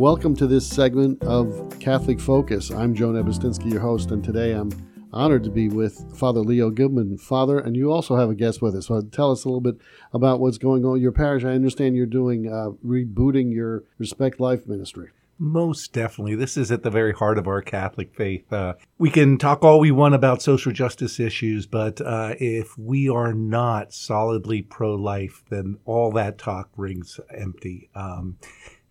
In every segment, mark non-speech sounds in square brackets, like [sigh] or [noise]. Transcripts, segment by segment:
Welcome to this segment of Catholic Focus. I'm Joan Nebustinsky, your host, and today I'm honored to be with Father Leo Goodman. Father, and you also have a guest with us. So tell us a little bit about what's going on in your parish. I understand you're doing uh, rebooting your Respect Life ministry. Most definitely. This is at the very heart of our Catholic faith. Uh, we can talk all we want about social justice issues, but uh, if we are not solidly pro life, then all that talk rings empty. Um,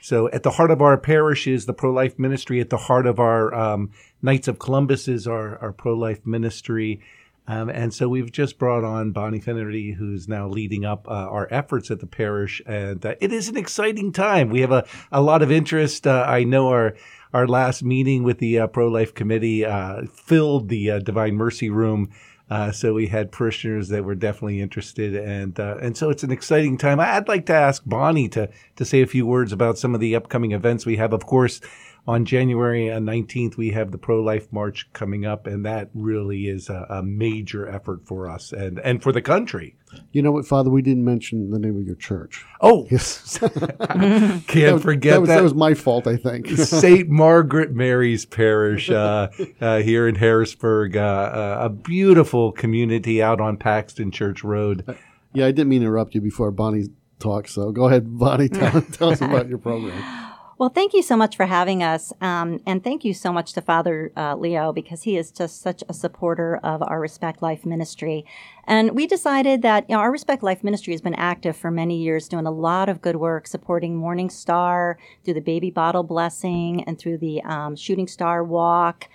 so at the heart of our parish is the pro life ministry. At the heart of our um, Knights of Columbus is our, our pro life ministry. Um, and so we've just brought on Bonnie Finnerty, who's now leading up uh, our efforts at the parish. And uh, it is an exciting time. We have a, a lot of interest. Uh, I know our our last meeting with the uh, pro life committee uh, filled the uh, Divine Mercy room uh, so we had parishioners that were definitely interested, and uh, and so it's an exciting time. I'd like to ask Bonnie to to say a few words about some of the upcoming events we have. Of course, on January 19th, we have the Pro Life March coming up, and that really is a, a, major effort for us and, and for the country. You know what, Father? We didn't mention the name of your church. Oh, [laughs] yes. [laughs] can't that forget that was, that. that was my fault, I think. [laughs] St. Margaret Mary's Parish uh, uh, here in Harrisburg, uh, uh, a beautiful community out on Paxton Church Road. Yeah, I didn't mean to interrupt you before Bonnie talked, so go ahead, Bonnie. Tell, tell us about your program. Well, thank you so much for having us. Um, and thank you so much to Father uh, Leo because he is just such a supporter of our Respect Life ministry. And we decided that you know, our Respect Life ministry has been active for many years, doing a lot of good work, supporting Morning Star through the baby bottle blessing and through the um, Shooting Star Walk.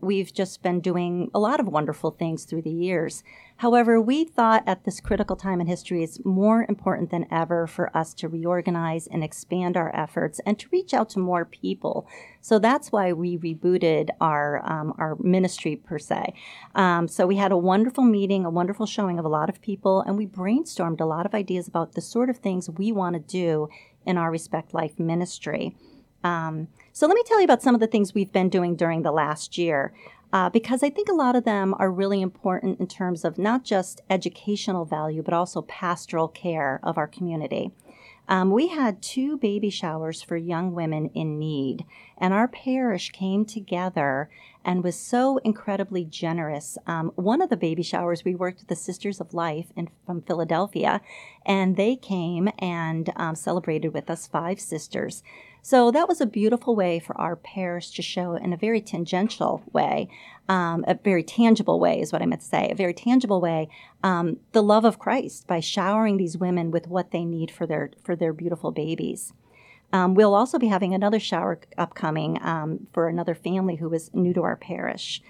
We've just been doing a lot of wonderful things through the years. However, we thought at this critical time in history it's more important than ever for us to reorganize and expand our efforts and to reach out to more people. So that's why we rebooted our um, our ministry per se. Um, so we had a wonderful meeting, a wonderful showing of a lot of people, and we brainstormed a lot of ideas about the sort of things we want to do in our Respect Life ministry. Um, so let me tell you about some of the things we've been doing during the last year. Uh, because I think a lot of them are really important in terms of not just educational value, but also pastoral care of our community. Um, we had two baby showers for young women in need, and our parish came together and was so incredibly generous. Um, one of the baby showers, we worked with the Sisters of Life in, from Philadelphia, and they came and um, celebrated with us, five sisters. So that was a beautiful way for our parish to show in a very tangential way, um, a very tangible way is what I meant to say, a very tangible way, um, the love of Christ by showering these women with what they need for their for their beautiful babies. Um, we'll also be having another shower upcoming um, for another family who is new to our parish.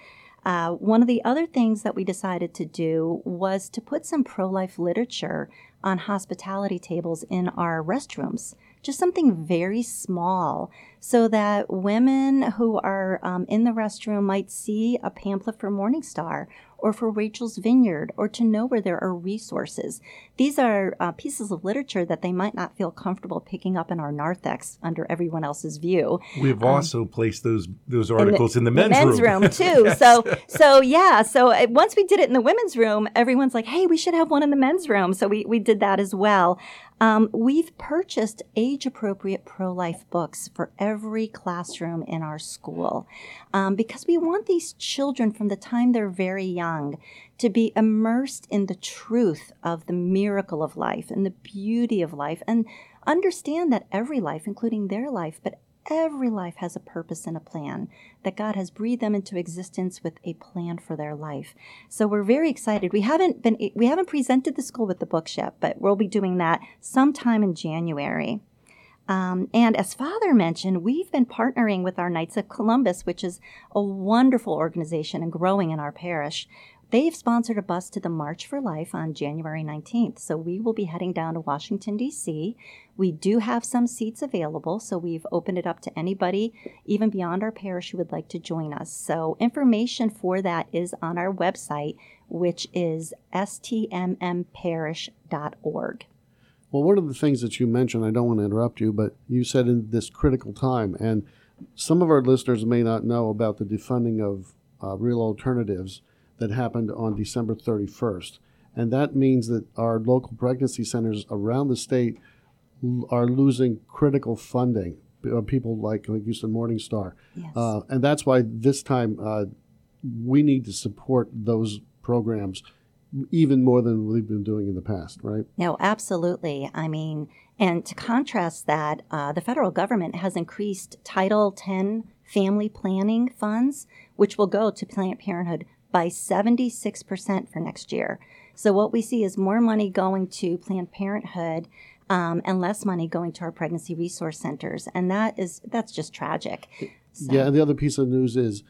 Uh, one of the other things that we decided to do was to put some pro life literature on hospitality tables in our restrooms just something very small so that women who are um, in the restroom might see a pamphlet for Morningstar or for Rachel's Vineyard or to know where there are resources. These are uh, pieces of literature that they might not feel comfortable picking up in our narthex under everyone else's view. We've um, also placed those those articles in the, in the men's, the men's room. room [laughs] too. yes. So so yeah, so uh, once we did it in the women's room, everyone's like, "Hey, we should have one in the men's room." So we we did that as well. Um, we've purchased age appropriate pro life books for every classroom in our school um, because we want these children from the time they're very young to be immersed in the truth of the miracle of life and the beauty of life and understand that every life, including their life, but Every life has a purpose and a plan, that God has breathed them into existence with a plan for their life. So we're very excited. We haven't been we haven't presented the school with the books yet, but we'll be doing that sometime in January. Um, and as Father mentioned, we've been partnering with our Knights of Columbus, which is a wonderful organization and growing in our parish. They've sponsored a bus to the March for Life on January 19th. So we will be heading down to Washington, D.C. We do have some seats available, so we've opened it up to anybody, even beyond our parish, who would like to join us. So information for that is on our website, which is stmmparish.org. Well, one of the things that you mentioned, I don't want to interrupt you, but you said in this critical time, and some of our listeners may not know about the defunding of uh, real alternatives that happened on December 31st. And that means that our local pregnancy centers around the state are losing critical funding. uh, people like like you said Morning Star, Yes. uh, and that's why this time uh, we need to support those programs even more than we've been doing in the past, right? No, absolutely. I mean, and to contrast that, uh, the federal government has increased Title X family planning funds, which will go to Planned Parenthood by 76% for next year. So, what we see is more money going to Planned Parenthood um, and less money going to our pregnancy resource centers. And that is, that's just tragic. So, Yeah, and the other piece of news is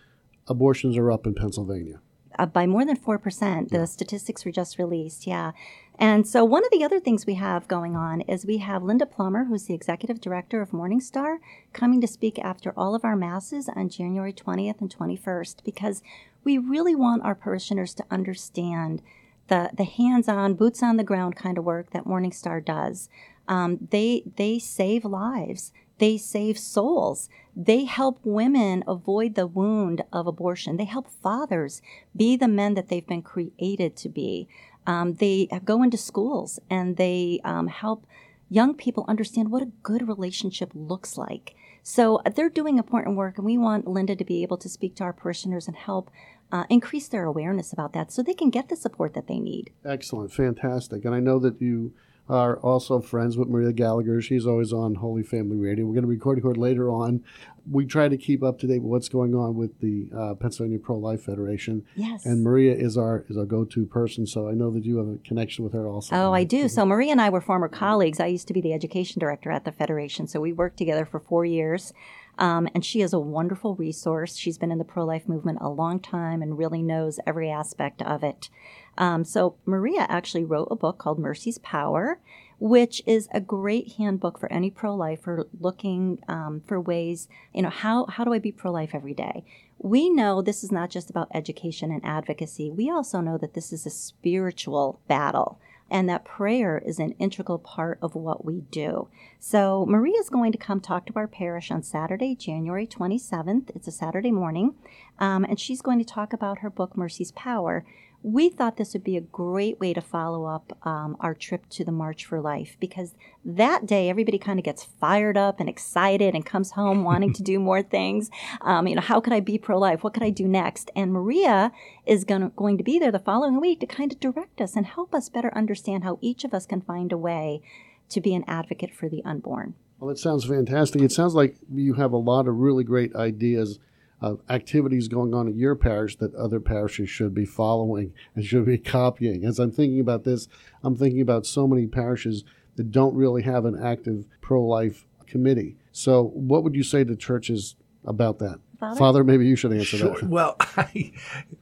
abortions are up in Pennsylvania. uh, by more than 4%. The statistics were just released, yeah. And so, one of the other things we have going on is we have Linda Plummer, who's the executive director of Morningstar, coming to speak after all of our masses on January 20th and 21st because we really want our parishioners to understand the, the hands-on, boots on the ground kind of work that Morningstar does. Um, they they save lives. They save souls. They help women avoid the wound of abortion. They help fathers be the men that they've been created to be. Um, they go into schools and they um, help young people understand what a good relationship looks like. So uh, they're doing important work, and we want Linda to be able to speak to our parishioners and help uh, increase their awareness about that so they can get the support that they need. Excellent, fantastic. And I know that you are also friends with Maria Gallagher. She's always on Holy Family Radio. We're going to be recording her later on. We try to keep up to date with what's going on with the uh, Pennsylvania Pro Life Federation. Yes. And Maria is our is our go to person. So I know that you have a connection with her also. Oh, I do. So Maria and I were former colleagues. I used to be the education director at the Federation. So we worked together for four years. Um, and she is a wonderful resource. She's been in the pro life movement a long time and really knows every aspect of it. Um, so Maria actually wrote a book called Mercy's Power, which is a great handbook for any pro lifer looking um, for ways, you know, how, how do I be pro life every day? We know this is not just about education and advocacy. We also know that this is a spiritual battle and that prayer is an integral part of what we do. So, Maria is going to come talk to our parish on Saturday, January 27th. It's a Saturday morning, um, and she's going to talk about her book, Mercy's Power. We thought this would be a great way to follow up um, our trip to the March for Life because that day everybody kind of gets fired up and excited and comes home wanting to [laughs] do more things. Um, you know, how could I be pro life? What could I do next? And Maria is gonna, going to be there the following week to kind of direct us and help us better understand how each of us can find a way to be an advocate for the unborn. Well, it sounds fantastic. It sounds like you have a lot of really great ideas of activities going on in your parish that other parishes should be following and should be copying. As I'm thinking about this, I'm thinking about so many parishes that don't really have an active pro life committee. So, what would you say to churches about that? Father? Father, maybe you should answer Sure. that. [laughs] Well, I,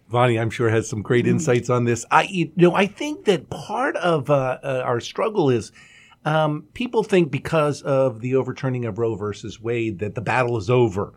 Bonnie, I'm sure has some great insights on this. I, you know, I think that part of uh, uh, our struggle is um, people think because of the overturning of Roe versus Wade that the battle is over.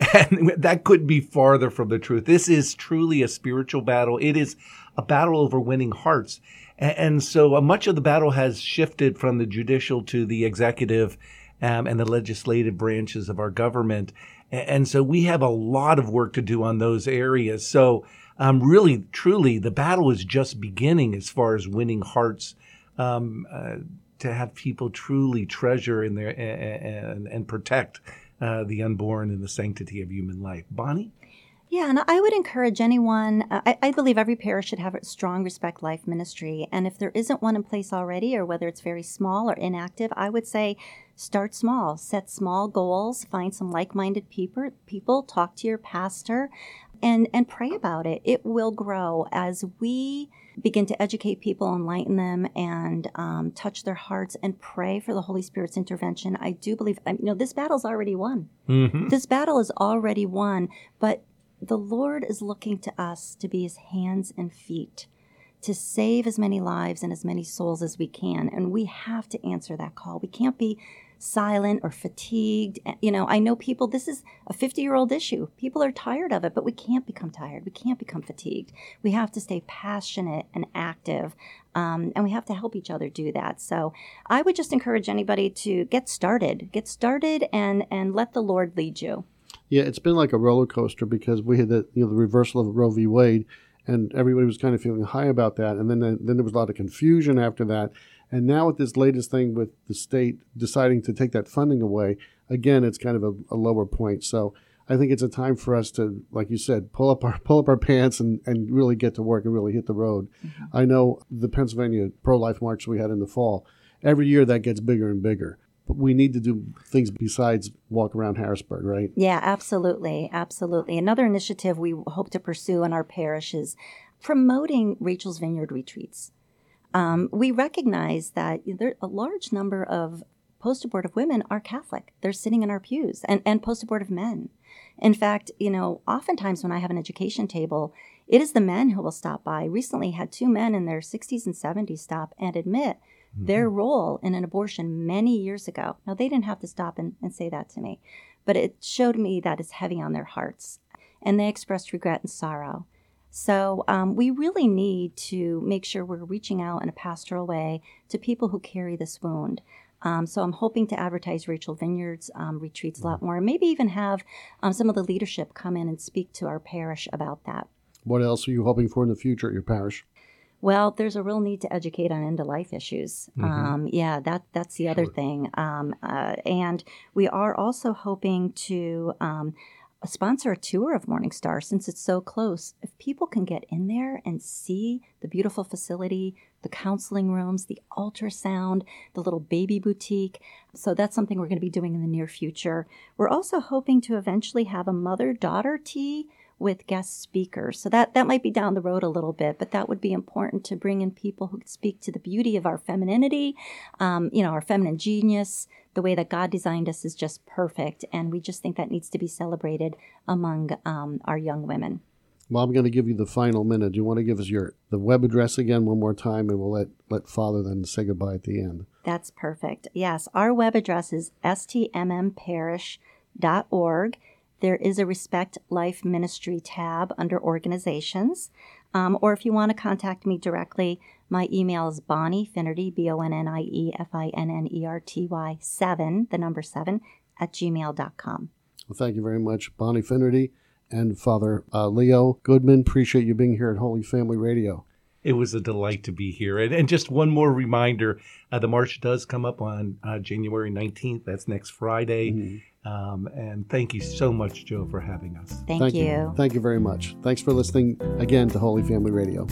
[laughs] And that couldn't be farther from the truth. This is truly a spiritual battle. It is a battle over winning hearts. And, and so uh, much of the battle has shifted from the judicial to the executive um, and the legislative branches of our government. And so we have a lot of work to do on those areas. So, um, really, truly, the battle is just beginning as far as winning hearts. Um, uh, to have people truly treasure in their and, and protect uh, the unborn and the sanctity of human life. Bonnie? Yeah, and I would encourage anyone. Uh, I, I believe every parish should have a strong Respect Life ministry. And if there isn't one in place already, or whether it's very small or inactive, I would say start small, set small goals, find some like minded people, people, talk to your pastor, and, and pray about it. It will grow as we begin to educate people, enlighten them, and um, touch their hearts and pray for the Holy Spirit's intervention. I do believe, you know, this battle's already won. Mm-hmm. This battle is already won, but the Lord is looking to us to be his hands and feet, to save as many lives and as many souls as we can. And we have to answer that call. We can't be silent or fatigued. You know, I know people, this is a 50 year old issue. People are tired of it, but we can't become tired. We can't become fatigued. We have to stay passionate and active. Um, and we have to help each other do that. So I would just encourage anybody to get started, get started and, and let the Lord lead you. Yeah, it's been like a roller coaster because we had the you know the reversal of Roe v. Wade, and everybody was kind of feeling high about that, and then then there was a lot of confusion after that, and now with this latest thing with the state deciding to take that funding away, again, it's kind of a, a lower point. So I think it's a time for us to, like you said, pull up our [laughs] pull up our pants and, and really get to work and really hit the road. Mm-hmm. I know the Pennsylvania pro life march we had in the fall. Every year that gets bigger and bigger. But we need to do things besides walk around Harrisburg, right? Yeah, absolutely. Absolutely. Another initiative we hope to pursue in our parish is promoting Rachel's Vineyard retreats. Um, we recognize that there a large number of post abortive women are Catholic. They're sitting in our pews and, and post abortive men. In fact, you know, oftentimes when I have an education table, it is the men who will stop by. Recently had two men in their 60s and 70s stop and admit mm-hmm. their role in an abortion many years ago. Now, they didn't have to stop and, and say that to me, but it showed me that it's heavy on their hearts. And they expressed regret and sorrow. So um, we really need to make sure we're reaching out in a pastoral way to people who carry this wound. Um, so I'm hoping to advertise Rachel Vineyard's um, retreats a lot more, and maybe even have um, some of the leadership come in and speak to our parish about that. What else are you hoping for in the future at your parish? Well, there's a real need to educate on end of life issues. Mm-hmm. Um, yeah, that that's the sure. other thing. Um, uh, and we are also hoping to um, sponsor a tour of Morning Star since it's so close. If people can get in there and see the beautiful facility, the counseling rooms, the ultrasound, the little baby boutique. So that's something we're going to be doing in the near future. We're also hoping to eventually have a mother daughter tea with guest speakers. So that, that might be down the road a little bit, but that would be important to bring in people who speak to the beauty of our femininity, um, you know, our feminine genius. The way that God designed us is just perfect, and we just think that needs to be celebrated among um, our young women. Well, I'm going to give you the final minute. Do you want to give us your the web address again one more time, and we'll let let Father then say goodbye at the end. That's perfect. Yes, our web address is stmmparish.org there is a Respect Life Ministry tab under organizations. Um, or if you want to contact me directly, my email is Bonnie Finnerty, B O N N I E F I N N E R T Y 7, the number 7, at gmail.com. Well, thank you very much, Bonnie Finnerty and Father uh, Leo Goodman. Appreciate you being here at Holy Family Radio. It was a delight to be here. And, and just one more reminder uh, the march does come up on uh, January 19th. That's next Friday. Mm-hmm. Um, and thank you so much, Joe, for having us. Thank, thank you. you. Thank you very much. Thanks for listening again to Holy Family Radio.